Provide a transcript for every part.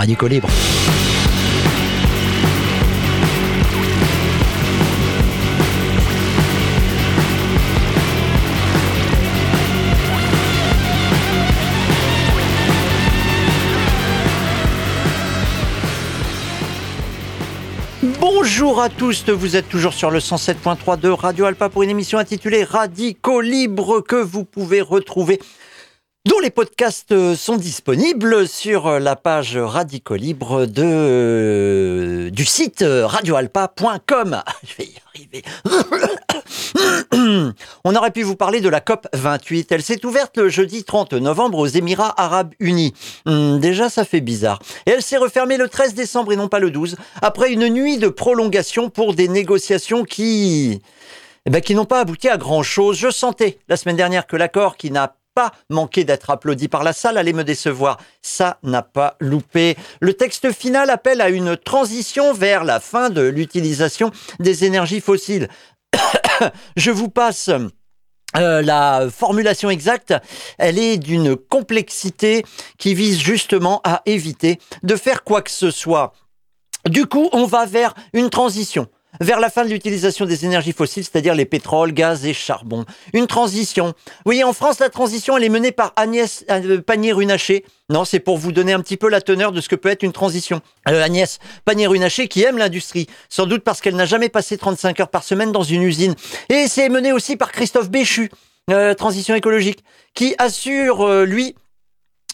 Radico Libre. Bonjour à tous, vous êtes toujours sur le 107.3 de Radio Alpa pour une émission intitulée Radico Libre que vous pouvez retrouver dont les podcasts euh, sont disponibles sur euh, la page Radico Libre de, euh, du site radioalpa.com. Je vais y arriver. On aurait pu vous parler de la COP 28. Elle s'est ouverte le jeudi 30 novembre aux Émirats Arabes Unis. Hmm, déjà, ça fait bizarre. Et elle s'est refermée le 13 décembre et non pas le 12, après une nuit de prolongation pour des négociations qui... Eh ben, qui n'ont pas abouti à grand chose. Je sentais la semaine dernière que l'accord qui n'a pas manqué d'être applaudi par la salle allait me décevoir. Ça n'a pas loupé. Le texte final appelle à une transition vers la fin de l'utilisation des énergies fossiles. Je vous passe euh, la formulation exacte, elle est d'une complexité qui vise justement à éviter de faire quoi que ce soit. Du coup, on va vers une transition vers la fin de l'utilisation des énergies fossiles, c'est-à-dire les pétroles, gaz et charbon. Une transition. Vous voyez, en France, la transition, elle est menée par Agnès euh, Pannier-Runacher. Non, c'est pour vous donner un petit peu la teneur de ce que peut être une transition. Euh, Agnès Pannier-Runacher qui aime l'industrie, sans doute parce qu'elle n'a jamais passé 35 heures par semaine dans une usine. Et c'est mené aussi par Christophe Béchu, euh, transition écologique, qui assure, lui,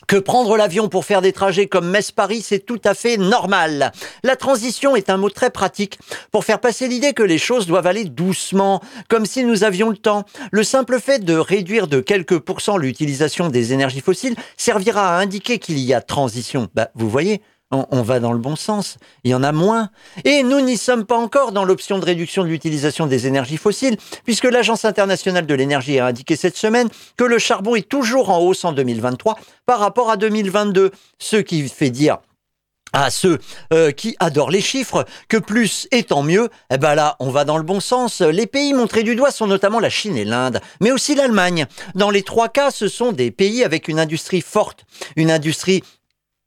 que prendre l'avion pour faire des trajets comme Metz-Paris, c'est tout à fait normal. La transition est un mot très pratique pour faire passer l'idée que les choses doivent aller doucement, comme si nous avions le temps. Le simple fait de réduire de quelques pourcents l'utilisation des énergies fossiles servira à indiquer qu'il y a transition. Bah, vous voyez, on, va dans le bon sens. Il y en a moins. Et nous n'y sommes pas encore dans l'option de réduction de l'utilisation des énergies fossiles, puisque l'Agence internationale de l'énergie a indiqué cette semaine que le charbon est toujours en hausse en 2023 par rapport à 2022, ce qui fait dire à ceux euh, qui adorent les chiffres que plus étant mieux, eh ben là, on va dans le bon sens. Les pays montrés du doigt sont notamment la Chine et l'Inde, mais aussi l'Allemagne. Dans les trois cas, ce sont des pays avec une industrie forte, une industrie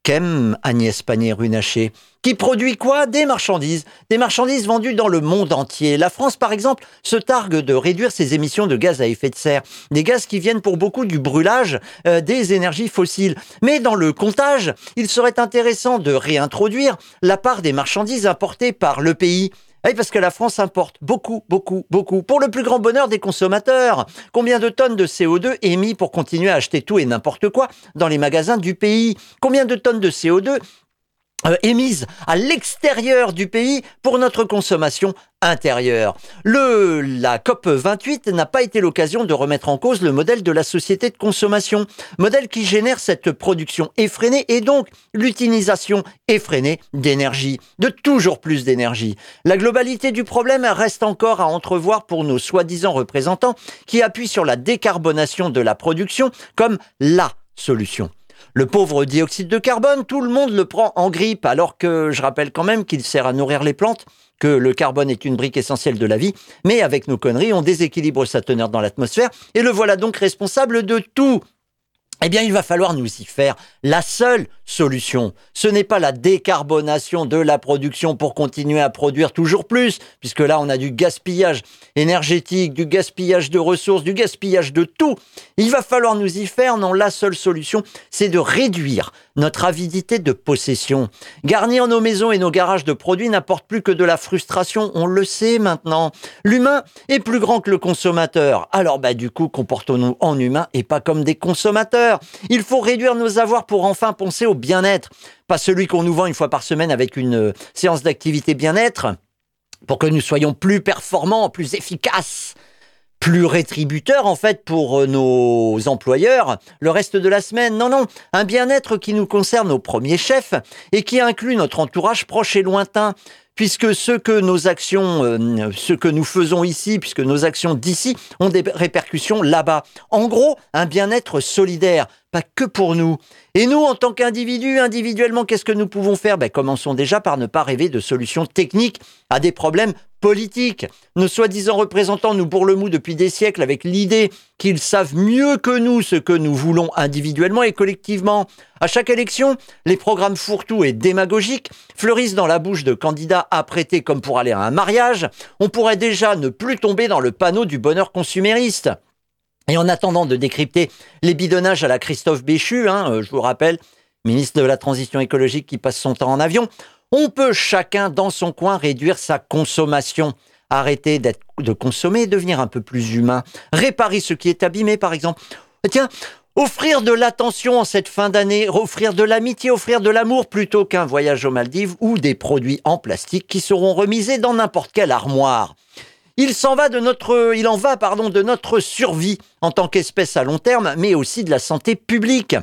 qu'aime Agnès Pannier-Runacher, qui produit quoi? Des marchandises. Des marchandises vendues dans le monde entier. La France, par exemple, se targue de réduire ses émissions de gaz à effet de serre. Des gaz qui viennent pour beaucoup du brûlage euh, des énergies fossiles. Mais dans le comptage, il serait intéressant de réintroduire la part des marchandises importées par le pays. Parce que la France importe beaucoup, beaucoup, beaucoup, pour le plus grand bonheur des consommateurs. Combien de tonnes de CO2 émis pour continuer à acheter tout et n'importe quoi dans les magasins du pays? Combien de tonnes de CO2 euh, émises à l'extérieur du pays pour notre consommation intérieure. Le, la COP 28 n'a pas été l'occasion de remettre en cause le modèle de la société de consommation, modèle qui génère cette production effrénée et donc l'utilisation effrénée d'énergie, de toujours plus d'énergie. La globalité du problème reste encore à entrevoir pour nos soi-disant représentants qui appuient sur la décarbonation de la production comme la solution. Le pauvre dioxyde de carbone, tout le monde le prend en grippe, alors que je rappelle quand même qu'il sert à nourrir les plantes, que le carbone est une brique essentielle de la vie, mais avec nos conneries, on déséquilibre sa teneur dans l'atmosphère, et le voilà donc responsable de tout. Eh bien, il va falloir nous y faire. La seule solution, ce n'est pas la décarbonation de la production pour continuer à produire toujours plus, puisque là, on a du gaspillage énergétique, du gaspillage de ressources, du gaspillage de tout. Il va falloir nous y faire. Non, la seule solution, c'est de réduire notre avidité de possession. Garnir nos maisons et nos garages de produits n'apporte plus que de la frustration. On le sait maintenant. L'humain est plus grand que le consommateur. Alors, bah, du coup, comportons-nous en humain et pas comme des consommateurs. Il faut réduire nos avoirs pour enfin penser au bien-être. Pas celui qu'on nous vend une fois par semaine avec une euh, séance d'activité bien-être pour que nous soyons plus performants, plus efficaces plus rétributeurs en fait pour euh, nos employeurs le reste de la semaine. Non, non, un bien-être qui nous concerne au premier chef et qui inclut notre entourage proche et lointain puisque ce que nos actions, euh, ce que nous faisons ici, puisque nos actions d'ici ont des répercussions là-bas. En gros, un bien-être solidaire, pas que pour nous. Et nous, en tant qu'individus, individuellement, qu'est-ce que nous pouvons faire? Ben, Commençons déjà par ne pas rêver de solutions techniques à des problèmes politique. Nos soi-disant représentants nous bourrent le mou depuis des siècles avec l'idée qu'ils savent mieux que nous ce que nous voulons individuellement et collectivement. À chaque élection, les programmes fourre-tout et démagogiques fleurissent dans la bouche de candidats apprêtés comme pour aller à un mariage. On pourrait déjà ne plus tomber dans le panneau du bonheur consumériste. Et en attendant de décrypter les bidonnages à la Christophe Béchu, hein, euh, je vous rappelle, ministre de la Transition écologique qui passe son temps en avion, on peut chacun dans son coin réduire sa consommation. Arrêter de consommer devenir un peu plus humain. Réparer ce qui est abîmé, par exemple. Tiens, offrir de l'attention en cette fin d'année, offrir de l'amitié, offrir de l'amour plutôt qu'un voyage aux Maldives ou des produits en plastique qui seront remisés dans n'importe quelle armoire. Il s'en va de notre, il en va, pardon, de notre survie en tant qu'espèce à long terme, mais aussi de la santé publique.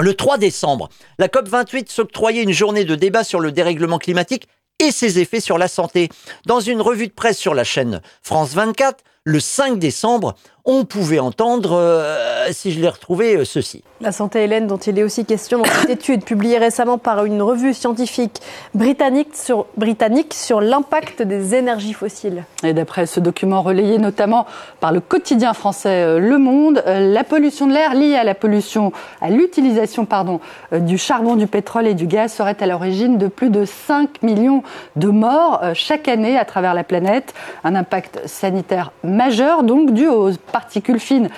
Le 3 décembre, la COP28 s'octroyait une journée de débat sur le dérèglement climatique et ses effets sur la santé. Dans une revue de presse sur la chaîne France 24, le 5 décembre, on pouvait entendre, euh, si je l'ai retrouvé, euh, ceci. La santé, Hélène, dont il est aussi question dans cette étude publiée récemment par une revue scientifique britannique sur, britannique sur l'impact des énergies fossiles. Et d'après ce document relayé notamment par le quotidien français euh, Le Monde, la pollution de l'air liée à la pollution, à l'utilisation pardon, du charbon, du pétrole et du gaz serait à l'origine de plus de 5 millions de morts chaque année à travers la planète. Un impact sanitaire majeur donc dû aux particules fines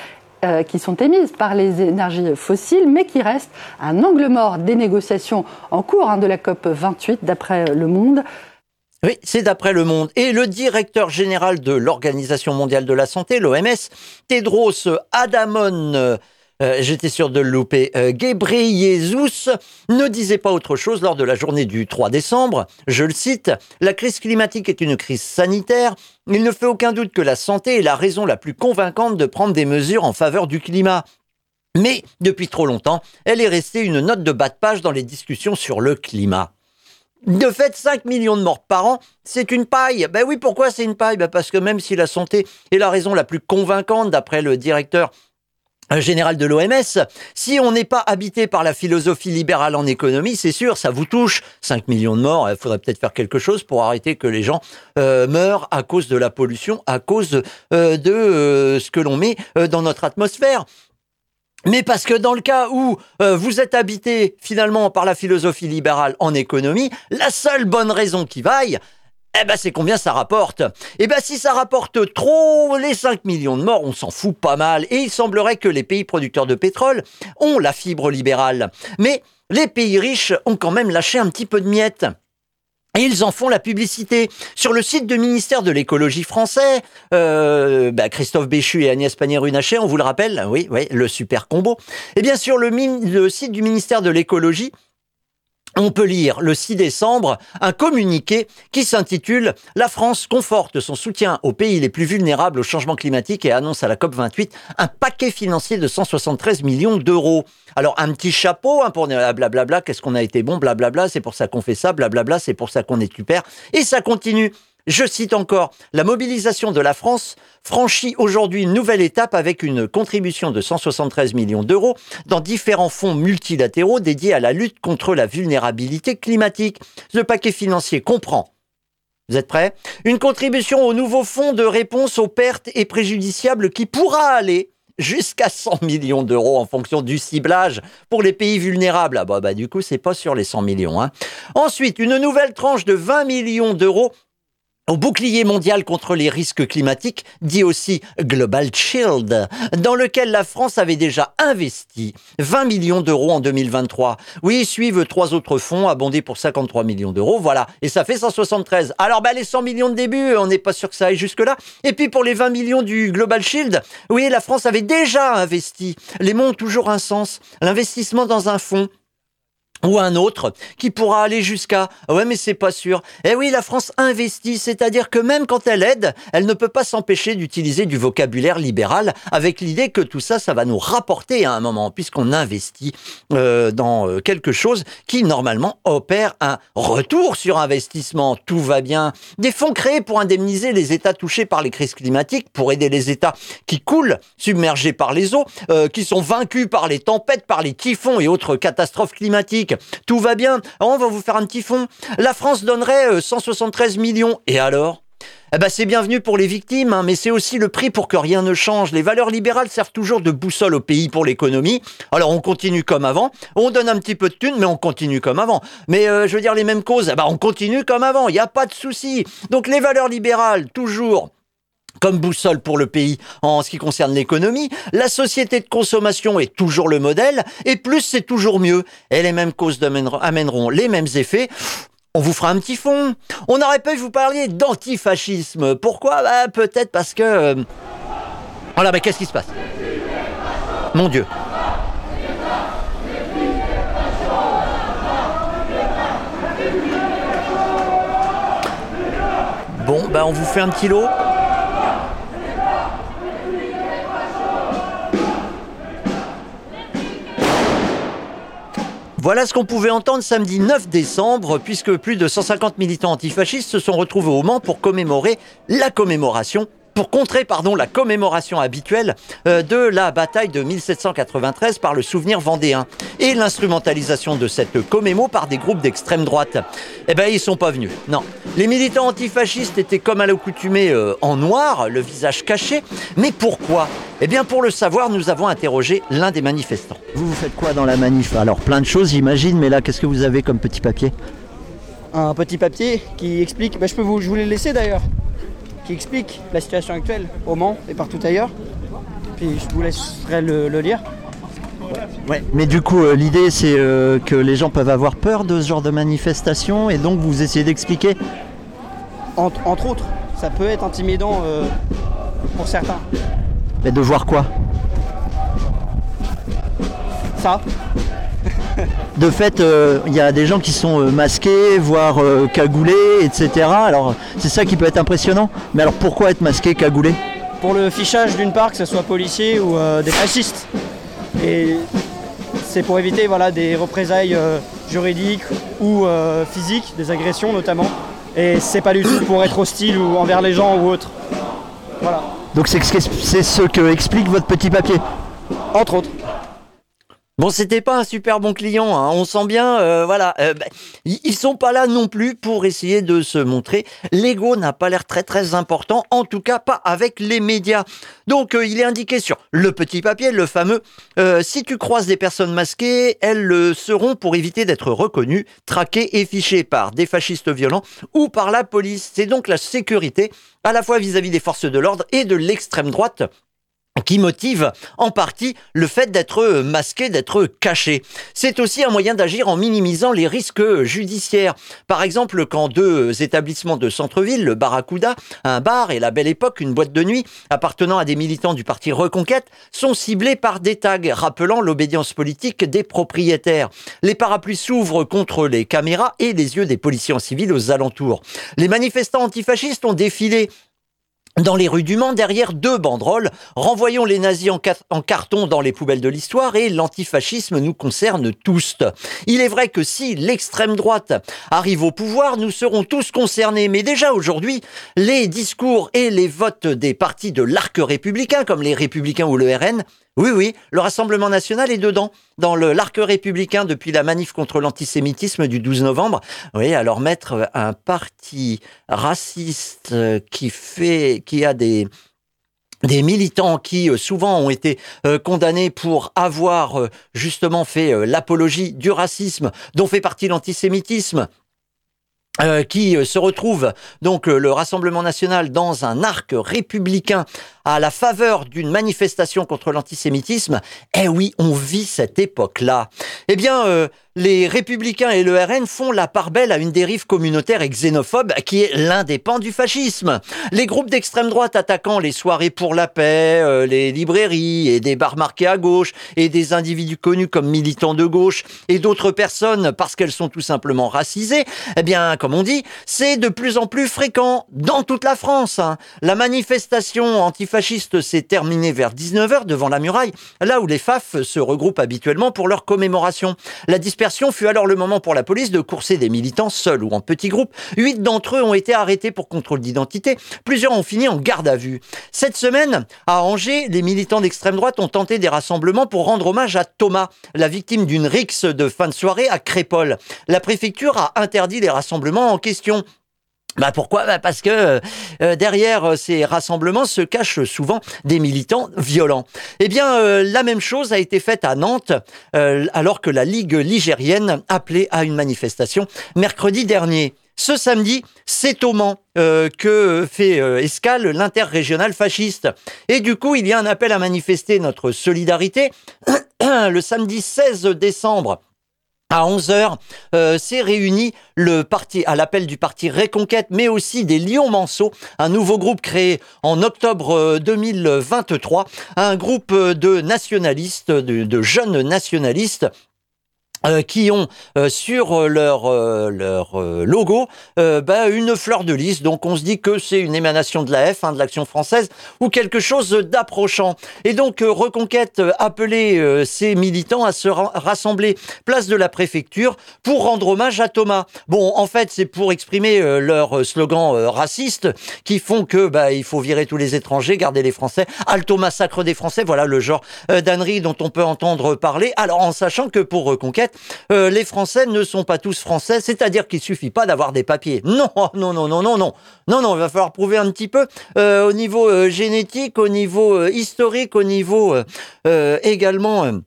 euh, qui sont émises par les énergies fossiles, mais qui restent un angle mort des négociations en cours hein, de la COP 28, d'après Le Monde. Oui, c'est d'après Le Monde. Et le directeur général de l'Organisation mondiale de la santé, l'OMS, Tedros Adamon euh, j'étais sûr de le louper, euh, Jesus ne disait pas autre chose lors de la journée du 3 décembre. Je le cite, La crise climatique est une crise sanitaire. Il ne fait aucun doute que la santé est la raison la plus convaincante de prendre des mesures en faveur du climat. Mais depuis trop longtemps, elle est restée une note de bas de page dans les discussions sur le climat. De fait, 5 millions de morts par an, c'est une paille. Ben oui, pourquoi c'est une paille? Ben Parce que même si la santé est la raison la plus convaincante, d'après le directeur général de l'OMS, si on n'est pas habité par la philosophie libérale en économie, c'est sûr, ça vous touche. 5 millions de morts, il faudrait peut-être faire quelque chose pour arrêter que les gens euh, meurent à cause de la pollution, à cause euh, de euh, ce que l'on met dans notre atmosphère. Mais parce que dans le cas où vous êtes habité finalement par la philosophie libérale en économie, la seule bonne raison qui vaille, eh ben, c'est combien ça rapporte? Eh ben, si ça rapporte trop les 5 millions de morts, on s'en fout pas mal. Et il semblerait que les pays producteurs de pétrole ont la fibre libérale. Mais les pays riches ont quand même lâché un petit peu de miettes. Et ils en font la publicité. Sur le site du ministère de l'écologie français, euh, bah, Christophe Béchu et Agnès Pannier-Runacher, on vous le rappelle, oui, oui, le super combo. Et bien sûr, le, le site du ministère de l'écologie, on peut lire le 6 décembre un communiqué qui s'intitule La France conforte son soutien aux pays les plus vulnérables au changement climatique et annonce à la COP28 un paquet financier de 173 millions d'euros. Alors un petit chapeau hein, pour dire blablabla, qu'est-ce qu'on a été bon, blablabla, c'est pour ça qu'on fait ça, blablabla, c'est pour ça qu'on est super. Et ça continue. Je cite encore, la mobilisation de la France franchit aujourd'hui une nouvelle étape avec une contribution de 173 millions d'euros dans différents fonds multilatéraux dédiés à la lutte contre la vulnérabilité climatique. Ce paquet financier comprend vous êtes prêts? Une contribution au nouveau fonds de réponse aux pertes et préjudiciables qui pourra aller jusqu'à 100 millions d'euros en fonction du ciblage pour les pays vulnérables. Ah bah, bah du coup, c'est pas sur les 100 millions. Hein. Ensuite, une nouvelle tranche de 20 millions d'euros au bouclier mondial contre les risques climatiques, dit aussi Global Shield, dans lequel la France avait déjà investi 20 millions d'euros en 2023. Oui, suivent trois autres fonds abondés pour 53 millions d'euros, voilà, et ça fait 173. Alors bah les 100 millions de début, on n'est pas sûr que ça aille jusque-là. Et puis pour les 20 millions du Global Shield, oui, la France avait déjà investi. Les mots ont toujours un sens. L'investissement dans un fonds ou un autre qui pourra aller jusqu'à ouais mais c'est pas sûr. Eh oui, la France investit, c'est-à-dire que même quand elle aide, elle ne peut pas s'empêcher d'utiliser du vocabulaire libéral avec l'idée que tout ça ça va nous rapporter à un moment puisqu'on investit euh, dans euh, quelque chose qui normalement opère un retour sur investissement. Tout va bien. Des fonds créés pour indemniser les États touchés par les crises climatiques, pour aider les États qui coulent submergés par les eaux, euh, qui sont vaincus par les tempêtes, par les typhons et autres catastrophes climatiques tout va bien. on va vous faire un petit fonds. La France donnerait 173 euh, millions. Et alors? Eh ben, c'est bienvenu pour les victimes, hein, mais c'est aussi le prix pour que rien ne change. Les valeurs libérales servent toujours de boussole au pays pour l'économie. Alors on continue comme avant, on donne un petit peu de thunes, mais on continue comme avant. Mais euh, je veux dire les mêmes causes, eh ben, on continue comme avant, il n'y a pas de souci. Donc les valeurs libérales, toujours comme boussole pour le pays en ce qui concerne l'économie, la société de consommation est toujours le modèle, et plus c'est toujours mieux. Et les mêmes causes amèneront les mêmes effets. On vous fera un petit fond. On aurait pu vous parler d'antifascisme. Pourquoi? Bah, Peut-être parce que... Euh, voilà, mais qu'est-ce qui se passe? Mon Dieu. Bon, bah on vous fait un petit lot. Voilà ce qu'on pouvait entendre samedi 9 décembre, puisque plus de 150 militants antifascistes se sont retrouvés au Mans pour commémorer la commémoration pour contrer pardon, la commémoration habituelle euh, de la bataille de 1793 par le souvenir vendéen et l'instrumentalisation de cette commémo par des groupes d'extrême droite. Eh ben ils sont pas venus. Non. Les militants antifascistes étaient comme à l'accoutumée euh, en noir, le visage caché. Mais pourquoi? Eh bien pour le savoir, nous avons interrogé l'un des manifestants. Vous vous faites quoi dans la manif? Alors plein de choses j'imagine, mais là qu'est-ce que vous avez comme petit papier? Un petit papier qui explique, ben, je peux vous, je vous les laisser d'ailleurs qui explique la situation actuelle au Mans et partout ailleurs. Puis je vous laisserai le, lire. Ouais. Mais du coup, euh, l'idée c'est euh, que les gens peuvent avoir peur de ce genre de manifestation et donc vous essayez d'expliquer entre, autres, ça peut être intimidant euh, pour certains. Mais de voir quoi? Ça de fait, euh, il y a des gens qui sont euh, masqués, voire euh, cagoulés, etc. Alors, c'est ça qui peut être impressionnant. Mais alors, pourquoi être masqué, cagoulé? Pour le fichage, d'une part, que ce soit policier ou des fascistes. Et c'est pour éviter voilà, des représailles juridiques ou physiques, des agressions notamment. Et c'est pas du tout pour être hostile ou envers les gens ou autre. Voilà. Donc c'est ce que explique votre petit papier? Entre autres. Bon, c'était pas un super bon client, hein. on sent bien, euh, voilà. Euh, bah, ils sont pas là non plus pour essayer de se montrer. L'ego n'a pas l'air très très important, en tout cas pas avec les médias. Donc, euh, il est indiqué sur le petit papier, le fameux si tu croises des personnes masquées, elles le seront pour éviter d'être reconnues, traquées et fichées par des fascistes violents ou par la police. C'est donc la sécurité à la fois vis à -vis des forces de l'ordre et de l'extrême droite qui motive en partie le fait d'être masqué, d'être caché. C'est aussi un moyen d'agir en minimisant les risques judiciaires. Par exemple, quand deux établissements de centre-ville, le Barracuda, un bar et la Belle Époque, une boîte de nuit appartenant à des militants du parti Reconquête, sont ciblés par des tags rappelant l'obédience politique des propriétaires. Les parapluies s'ouvrent contre les caméras et les yeux des policiers en civil aux alentours. Les manifestants antifascistes ont défilé dans les rues du Mans, derrière deux banderoles, renvoyons les nazis en, carton dans les poubelles de l'histoire et l'antifascisme nous concerne tous. Il est vrai que si l'extrême droite arrive au pouvoir, nous serons tous concernés. Mais déjà aujourd'hui, les discours et les votes des partis de l'arc républicain, comme les républicains ou le RN, oui, oui, le Rassemblement national est dedans, dans l'arc républicain depuis la manif contre l'antisémitisme du 12 novembre. Oui, alors mettre un parti raciste qui fait, qui a des, des militants qui euh, souvent ont été euh, condamnés pour avoir euh, justement fait l'apologie du racisme dont fait partie l'antisémitisme qui se retrouve donc le Rassemblement national dans un arc républicain à la faveur d'une manifestation contre l'antisémitisme, eh oui, on vit cette époque-là. Eh bien, euh, les républicains et le RN font la part belle à une dérive communautaire et xénophobe qui est l'indépendant du fascisme. Les groupes d'extrême droite attaquant les soirées pour la paix, euh, les librairies et des bars marqués à gauche et des individus connus comme militants de gauche et d'autres personnes parce qu'elles sont tout simplement racisées, eh bien, comme on dit, c'est de plus en plus fréquent dans toute la France. Hein. La manifestation antifasciste fasciste s'est terminé vers 19h devant la muraille, là où les FAF se regroupent habituellement pour leur commémoration. La dispersion fut alors le moment pour la police de courser des militants seuls ou en petits groupes. Huit d'entre eux ont été arrêtés pour contrôle d'identité. Plusieurs ont fini en garde à vue. Cette semaine, à Angers, les militants d'extrême droite ont tenté des rassemblements pour rendre hommage à Thomas, la victime d'une rixe de fin de soirée à Crépole. La préfecture a interdit les rassemblements en question. Bah pourquoi? Bah Parce que euh, derrière ces rassemblements se cachent souvent des militants violents. Eh bien, euh, la même chose a été faite à Nantes, euh, alors que la Ligue ligérienne appelait à une manifestation mercredi dernier. Ce samedi, c'est au Mans que fait escale l'interrégional fasciste. Et du coup, il y a un appel à manifester notre solidarité le samedi 16 décembre à 11h, euh, s'est réuni le parti à l'appel du parti Réconquête, mais aussi des Lions Manceaux, un nouveau groupe créé en octobre 2023, euh, un groupe de nationalistes, de jeunes nationalistes euh, qui ont euh, sur euh, leur leur logo bah, une fleur de lys. Donc on se dit que c'est une émanation de la F, hein, de l'action française, ou quelque chose d'approchant. Et donc Reconquête appelait ces militants à se rassembler place de la préfecture pour rendre hommage à Thomas. Bon, en fait, c'est pour exprimer leur slogan raciste qui font que bah, il faut virer tous les étrangers, garder les Français, alto massacre des Français. Voilà le genre d'ânerie dont on peut entendre parler. Alors en sachant que pour Reconquête euh, les Français ne sont pas tous français, c'est-à-dire qu'il suffit pas d'avoir des papiers. Non, non, non, non, non, non, non, non, il va falloir prouver un petit peu euh, au niveau euh, génétique, au niveau historique, au niveau également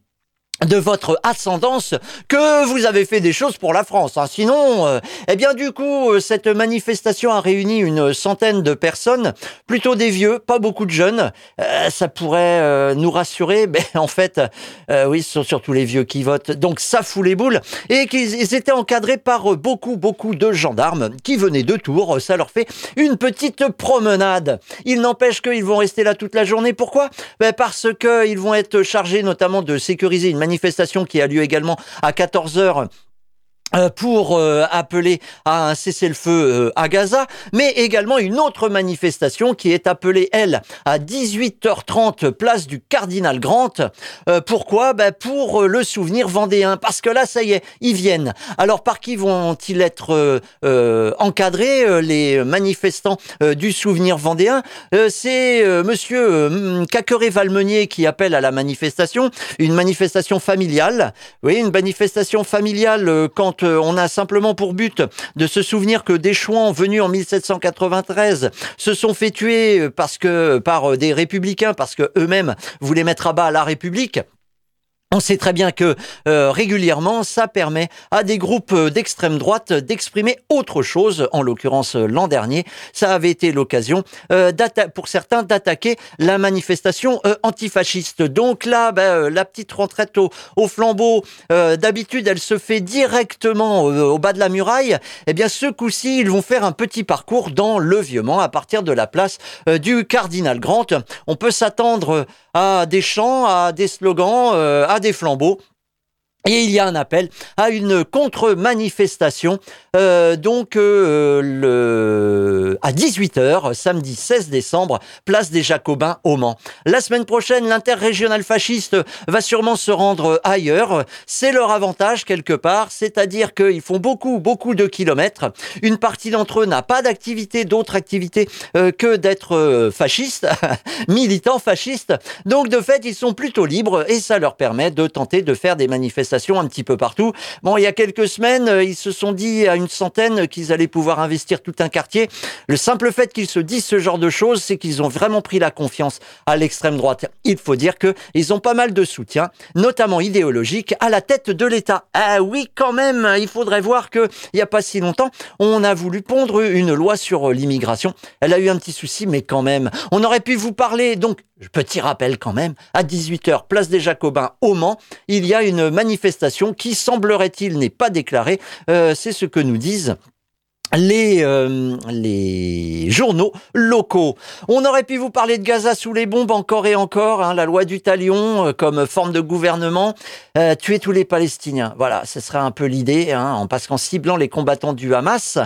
de votre ascendance que vous avez fait des choses pour la France. Hein. Sinon, euh, eh bien du coup, euh, cette manifestation a réuni une centaine de personnes, plutôt des vieux, pas beaucoup de jeunes. Euh, ça pourrait nous rassurer, mais en fait, oui, ce sont surtout les vieux qui votent. Donc ça fout les boules. Et qu'ils étaient encadrés par beaucoup, beaucoup de gendarmes qui venaient de Tours. Ça leur fait une petite promenade. Il n'empêche qu'ils vont rester là toute la journée. Pourquoi? Ben Parce qu'ils vont être chargés notamment de sécuriser une manifestation qui a lieu également à 14 heures euh, pour euh, appeler à un cessez-le-feu euh, à Gaza, mais également une autre manifestation qui est appelée, elle, à 18h30, place du Cardinal Grant. pourquoi? Ben Pour le souvenir vendéen, parce que là, ça y est, ils viennent. Alors, par qui vont-ils être encadrés, les manifestants du souvenir vendéen? C'est monsieur Caqueret-Valmenier qui appelle à la manifestation, une manifestation familiale. Oui, une manifestation familiale quand euh, on a simplement pour but de se souvenir que des Chouans venus en 1793 se sont fait tuer parce que par euh, des républicains parce que eux-mêmes voulaient mettre à bas la République. On sait très bien que euh, régulièrement, ça permet à des groupes euh, d'extrême droite d'exprimer autre chose. En l'occurrence, euh, l'an dernier, ça avait été l'occasion pour certains d'attaquer la manifestation antifasciste. Donc là, ben, la petite retraite au, flambeau, d'habitude, elle se fait directement au bas de la muraille. Eh bien, ce coup-ci, ils vont faire un petit parcours dans le Vieux-Mans à partir de la place du Cardinal Grant. On peut s'attendre à des chants, à des slogans, à des flambeaux. Et il y a un appel à une contre-manifestation, euh, donc euh, le, à 18h, samedi 16 décembre, place des Jacobins au Mans. La semaine prochaine, l'interrégional fasciste va sûrement se rendre ailleurs. C'est leur avantage quelque part, c'est-à-dire qu'ils font beaucoup, beaucoup de kilomètres. Une partie d'entre eux n'a pas d'activité, d'autres activités euh, que d'être fascistes, militants fascistes. Donc de fait, ils sont plutôt libres et ça leur permet de tenter de faire des manifestations un petit peu partout. Bon, il y a quelques semaines, euh, ils se sont dit à une centaine qu'ils allaient pouvoir investir tout un quartier. Le simple fait qu'ils se disent ce genre de choses, c'est qu'ils ont vraiment pris la confiance à l'extrême droite. Il faut dire que ils ont pas mal de soutien, notamment idéologique, à la tête de l'État. Ah oui, quand même, il faudrait voir que il y a pas si longtemps, on a voulu pondre une loi sur l'immigration. Elle a eu un petit souci, mais quand même, on aurait pu vous parler donc Petit rappel quand même, à 18h, place des Jacobins au Mans, il y a une manifestation qui, semblerait-il, n'est pas déclarée. Euh, c'est ce que nous disent les, euh, les journaux locaux. On aurait pu vous parler de Gaza sous les bombes encore et encore, hein, la loi du talion euh, comme forme de gouvernement, euh, tuer tous les Palestiniens. Voilà, ce serait un peu l'idée, hein, parce qu'en ciblant les combattants du Hamas,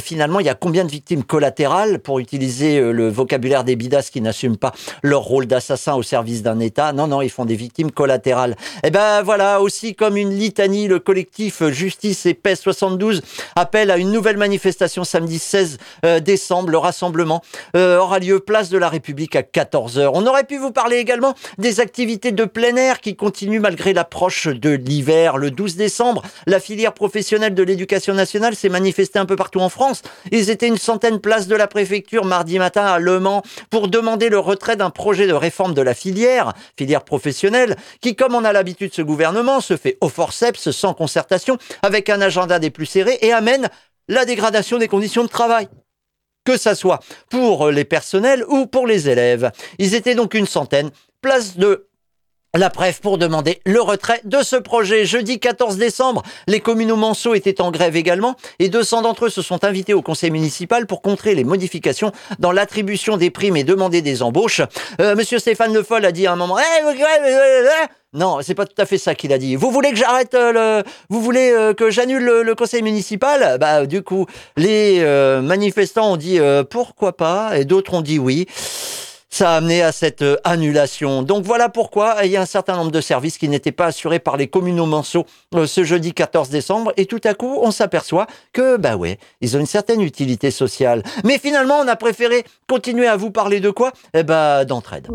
finalement, il y a combien de victimes collatérales pour utiliser le vocabulaire des bidas qui n'assument pas leur rôle d'assassin au service d'un État? Non, non, ils font des victimes collatérales. Et eh ben voilà, aussi comme une litanie, le collectif Justice et Paix 72 appelle à une nouvelle manifestation manifestation samedi 16 euh, décembre. Le rassemblement euh, aura lieu place de la République à 14h. On aurait pu vous parler également des activités de plein air qui continuent malgré l'approche de l'hiver. Le 12 décembre, la filière professionnelle de l'éducation nationale s'est manifestée un peu partout en France. Ils étaient une centaine place de la préfecture mardi matin à Le Mans pour demander le retrait d'un projet de réforme de la filière, filière professionnelle, qui, comme on a l'habitude ce gouvernement, se fait au forceps, sans concertation, avec un agenda des plus serrés et amène la dégradation des conditions de travail que ça soit pour les personnels ou pour les élèves. Ils étaient donc une centaine, place de la Préf pour demander le retrait de ce projet. Jeudi 14 décembre, les communes au Manceau étaient en grève également et 200 d'entre eux se sont invités au conseil municipal pour contrer les modifications dans l'attribution des primes et demander des embauches. Euh, Monsieur Stéphane Le Foll a dit à un moment eh, non, c'est pas tout à fait ça qu'il a dit. Vous voulez que j'arrête euh, le, vous voulez euh, que j'annule le, conseil municipal? Bah du coup, les manifestants ont dit pourquoi pas? Et d'autres ont dit oui ça a amené à cette euh, annulation. Donc voilà pourquoi il y a un certain nombre de services qui n'étaient pas assurés par les communaux manceaux euh, ce jeudi 14 décembre et tout à coup on s'aperçoit que bah ouais, ils ont une certaine utilité sociale. Mais finalement on a préféré continuer à vous parler de quoi? Eh ben d'entraide.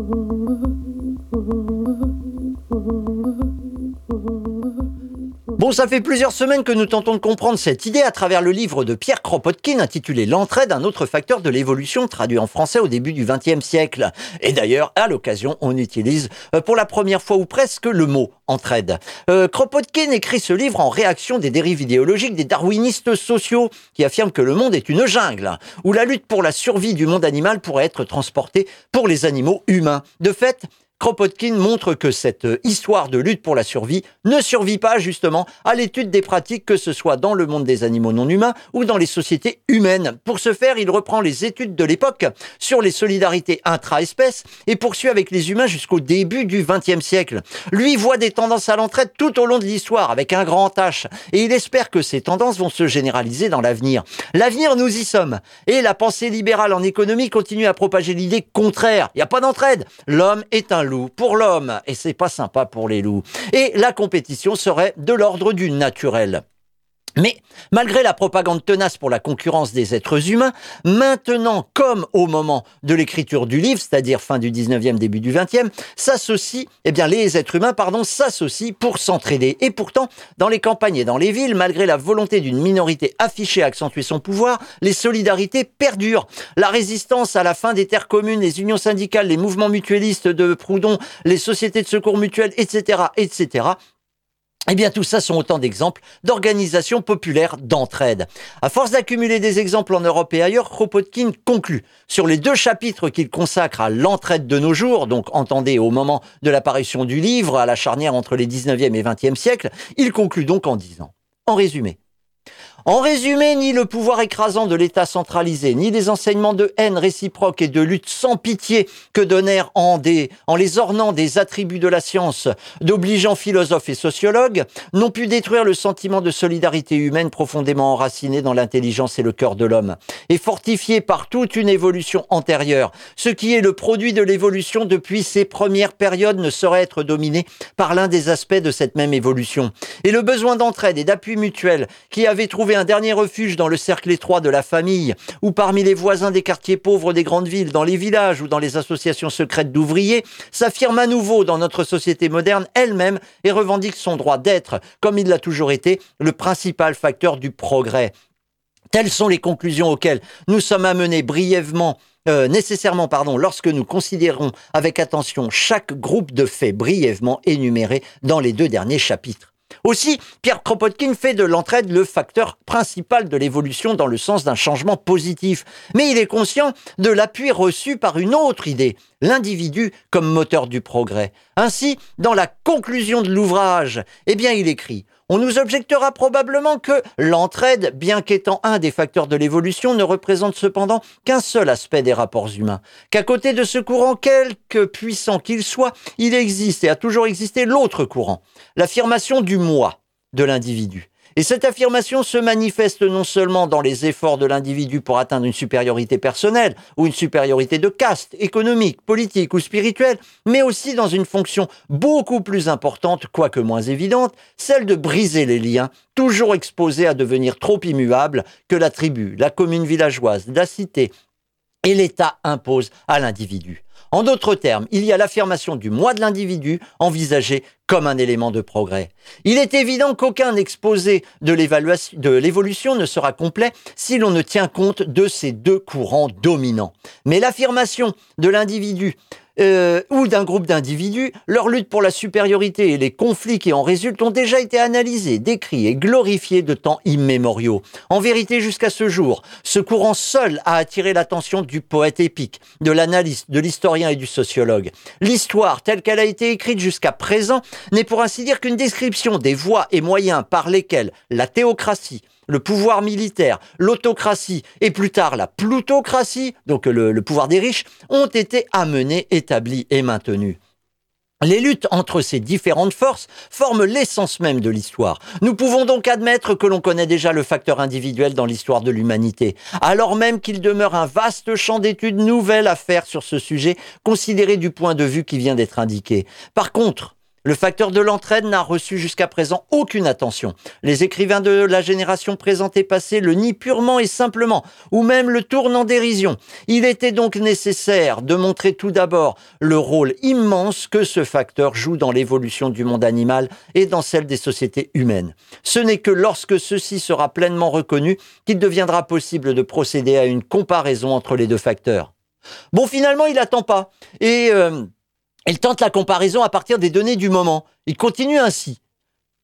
Bon, ça fait plusieurs semaines que nous tentons de comprendre cette idée à travers le livre de Pierre Kropotkin intitulé L'entraide, un autre facteur de l'évolution, traduit en français au début du XXe siècle. Et d'ailleurs, à l'occasion, on utilise euh, pour la première fois ou presque le mot entraide. Euh, Kropotkin écrit ce livre en réaction des dérives idéologiques des darwinistes sociaux qui affirment que le monde est une jungle, où la lutte pour la survie du monde animal pourrait être transportée pour les animaux humains. De fait, Kropotkin montre que cette histoire de lutte pour la survie ne survit pas justement à l'étude des pratiques que ce soit dans le monde des animaux non humains ou dans les sociétés humaines. Pour ce faire, il reprend les études de l'époque sur les solidarités intra-espèces et poursuit avec les humains jusqu'au début du XXe siècle. Lui voit des tendances à l'entraide tout au long de l'histoire avec un grand H et il espère que ces tendances vont se généraliser dans l'avenir. L'avenir, nous y sommes. Et la pensée libérale en économie continue à propager l'idée contraire. Il n'y a pas d'entraide. L'homme est un pour l'homme, et c'est pas sympa pour les loups. Et la compétition serait de l'ordre du naturel. Mais malgré la propagande tenace pour la concurrence des êtres humains, maintenant comme au moment de l'écriture du livre, c'est-à-dire fin du 19e, début du 20e, s'associent, eh bien les êtres humains, pardon, s'associent pour s'entraider. Et pourtant, dans les campagnes et dans les villes, malgré la volonté d'une minorité affichée à accentuer son pouvoir, les solidarités perdurent. La résistance à la fin des terres communes, les unions syndicales, les mouvements mutualistes de Proudhon, les sociétés de secours mutuels, etc., etc., eh bien, tout ça sont autant d'exemples d'organisations populaires d'entraide. À force d'accumuler des exemples en Europe et ailleurs, Kropotkin conclut sur les deux chapitres qu'il consacre à l'entraide de nos jours, donc entendez au moment de l'apparition du livre, à la charnière entre les 19e et 20e siècles, il conclut donc en disant, en résumé, en résumé, ni le pouvoir écrasant de l'État centralisé, ni les enseignements de haine réciproque et de lutte sans pitié que donnèrent en, des, en les ornant des attributs de la science d'obligeants philosophes et sociologues, n'ont pu détruire le sentiment de solidarité humaine profondément enraciné dans l'intelligence et le cœur de l'homme, et fortifié par toute une évolution antérieure. Ce qui est le produit de l'évolution depuis ses premières périodes ne saurait être dominé par l'un des aspects de cette même évolution. Et le besoin d'entraide et d'appui mutuel qui avait trouvé un dernier refuge dans le cercle étroit de la famille, ou parmi les voisins des quartiers pauvres des grandes villes, dans les villages ou dans les associations secrètes d'ouvriers, s'affirme à nouveau dans notre société moderne elle-même et revendique son droit d'être, comme il l'a toujours été, le principal facteur du progrès. Telles sont les conclusions auxquelles nous sommes amenés brièvement euh, nécessairement pardon, lorsque nous considérons avec attention chaque groupe de faits brièvement énumérés dans les deux derniers chapitres. Aussi, Pierre Kropotkin fait de l'entraide le facteur principal de l'évolution dans le sens d'un changement positif. Mais il est conscient de l'appui reçu par une autre idée, l'individu comme moteur du progrès. Ainsi, dans la conclusion de l'ouvrage, eh bien, il écrit on nous objectera probablement que l'entraide, bien qu'étant un des facteurs de l'évolution, ne représente cependant qu'un seul aspect des rapports humains. Qu'à côté de ce courant, quelque puissant qu'il soit, il existe et a toujours existé l'autre courant, l'affirmation du moi de l'individu. Et cette affirmation se manifeste non seulement dans les efforts de l'individu pour atteindre une supériorité personnelle ou une supériorité de caste, économique, politique ou spirituelle, mais aussi dans une fonction beaucoup plus importante, quoique moins évidente, celle de briser les liens, toujours exposés à devenir trop immuables que la tribu, la commune villageoise, la cité et l'État imposent à l'individu. En d'autres termes, il y a l'affirmation du moi de l'individu envisagé comme un élément de progrès. Il est évident qu'aucun exposé de l'évolution ne sera complet si l'on ne tient compte de ces deux courants dominants. Mais l'affirmation de l'individu euh, ou d'un groupe d'individus, leur lutte pour la supériorité et les conflits qui en résultent ont déjà été analysés, décrits et glorifiés de temps immémoriaux. En vérité, jusqu'à ce jour, ce courant seul a attiré l'attention du poète épique, de l'analyste, de l'historien et du sociologue. L'histoire, telle qu'elle a été écrite jusqu'à présent, n'est pour ainsi dire qu'une description des voies et moyens par lesquels la théocratie, le pouvoir militaire, l'autocratie et plus tard la plutocratie, donc le, pouvoir des riches, ont été amenés, établis et maintenus. Les luttes entre ces différentes forces forment l'essence même de l'histoire. Nous pouvons donc admettre que l'on connaît déjà le facteur individuel dans l'histoire de l'humanité, alors même qu'il demeure un vaste champ d'études nouvelles à faire sur ce sujet, considéré du point de vue qui vient d'être indiqué. Par contre, le facteur de l'entraide n'a reçu jusqu'à présent aucune attention. Les écrivains de la génération présentée passée le nient purement et simplement, ou même le tournent en dérision. Il était donc nécessaire de montrer tout d'abord le rôle immense que ce facteur joue dans l'évolution du monde animal et dans celle des sociétés humaines. Ce n'est que lorsque ceci sera pleinement reconnu qu'il deviendra possible de procéder à une comparaison entre les deux facteurs. Bon, finalement, il attend pas. Et... Euh, il tente la comparaison à partir des données du moment. Il continue ainsi.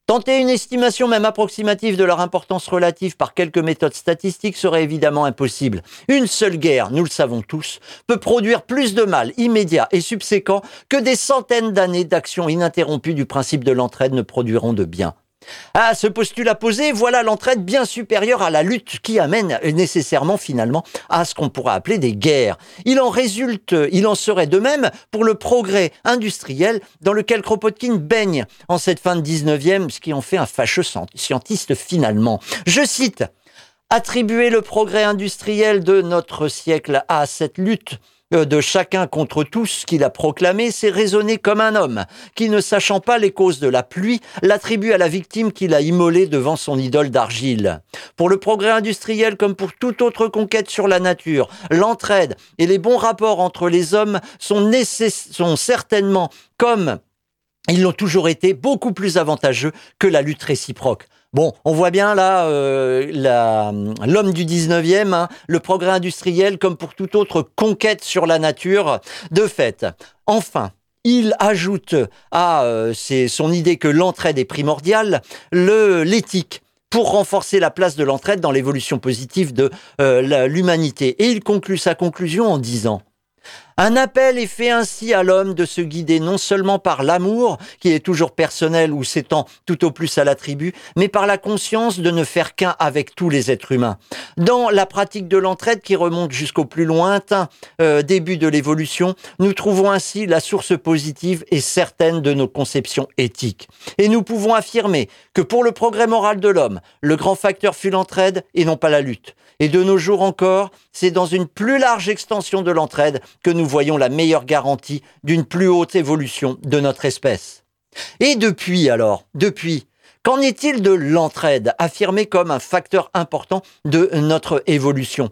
Tenter une estimation même approximative de leur importance relative par quelques méthodes statistiques serait évidemment impossible. Une seule guerre, nous le savons tous, peut produire plus de mal immédiat et subséquent que des centaines d'années d'actions ininterrompues du principe de l'entraide ne produiront de bien. À ce postulat posé, voilà l'entraide bien supérieure à la lutte qui amène nécessairement finalement à ce qu'on pourrait appeler des guerres. Il en résulte, il en serait de même pour le progrès industriel dans lequel Kropotkin baigne en cette fin de 19e, ce qui en fait un fâcheux scientiste finalement. Je cite, Attribuer le progrès industriel de notre siècle à cette lutte de chacun contre tous qu'il a proclamé, c'est raisonner comme un homme, qui ne sachant pas les causes de la pluie, l'attribue à la victime qu'il a immolée devant son idole d'argile. Pour le progrès industriel comme pour toute autre conquête sur la nature, l'entraide et les bons rapports entre les hommes sont certainement, comme ils l'ont toujours été, beaucoup plus avantageux que la lutte réciproque. Bon, on voit bien là euh, l'homme du 19e, hein, le progrès industriel comme pour toute autre conquête sur la nature. De fait, enfin, il ajoute à euh, son idée que l'entraide est primordiale, l'éthique pour renforcer la place de l'entraide dans l'évolution positive de euh, l'humanité. Et il conclut sa conclusion en disant un appel est fait ainsi à l'homme de se guider non seulement par l'amour, qui est toujours personnel ou s'étend tout au plus à la tribu, mais par la conscience de ne faire qu'un avec tous les êtres humains. Dans la pratique de l'entraide qui remonte jusqu'au plus lointain euh, début de l'évolution, nous trouvons ainsi la source positive et certaine de nos conceptions éthiques. Et nous pouvons affirmer que pour le progrès moral de l'homme, le grand facteur fut l'entraide et non pas la lutte. Et de nos jours encore, c'est dans une plus large extension de l'entraide que nous voyons la meilleure garantie d'une plus haute évolution de notre espèce. Et depuis alors, depuis, qu'en est-il de l'entraide, affirmée comme un facteur important de notre évolution?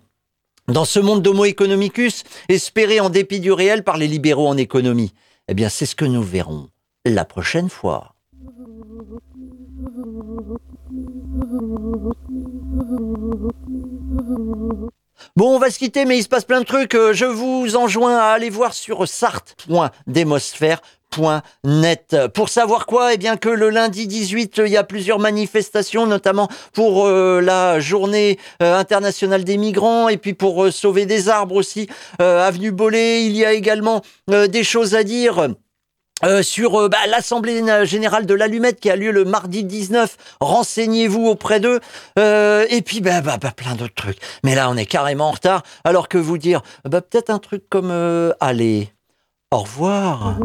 Dans ce monde d'homo economicus, espéré en dépit du réel par les libéraux en économie, eh bien c'est ce que nous verrons la prochaine fois. Bon, on va se quitter, mais il se passe plein de trucs. Euh, je vous enjoins à aller voir sur sarthe.demosphère.net. Pour savoir quoi Eh bien que le lundi 18, il y a plusieurs manifestations, notamment pour euh, la journée euh, internationale des migrants et puis pour sauver des arbres aussi. Avenue Bollé, il y a également des choses à dire. Euh, sur euh, bah, l'Assemblée générale de l'Allumette qui a lieu le mardi 19. Renseignez-vous auprès d'eux. Euh, et puis, bah, bah, plein d'autres trucs. Mais là, on est carrément en retard. Alors que vous dire, bah, peut-être un truc comme, allez, au revoir.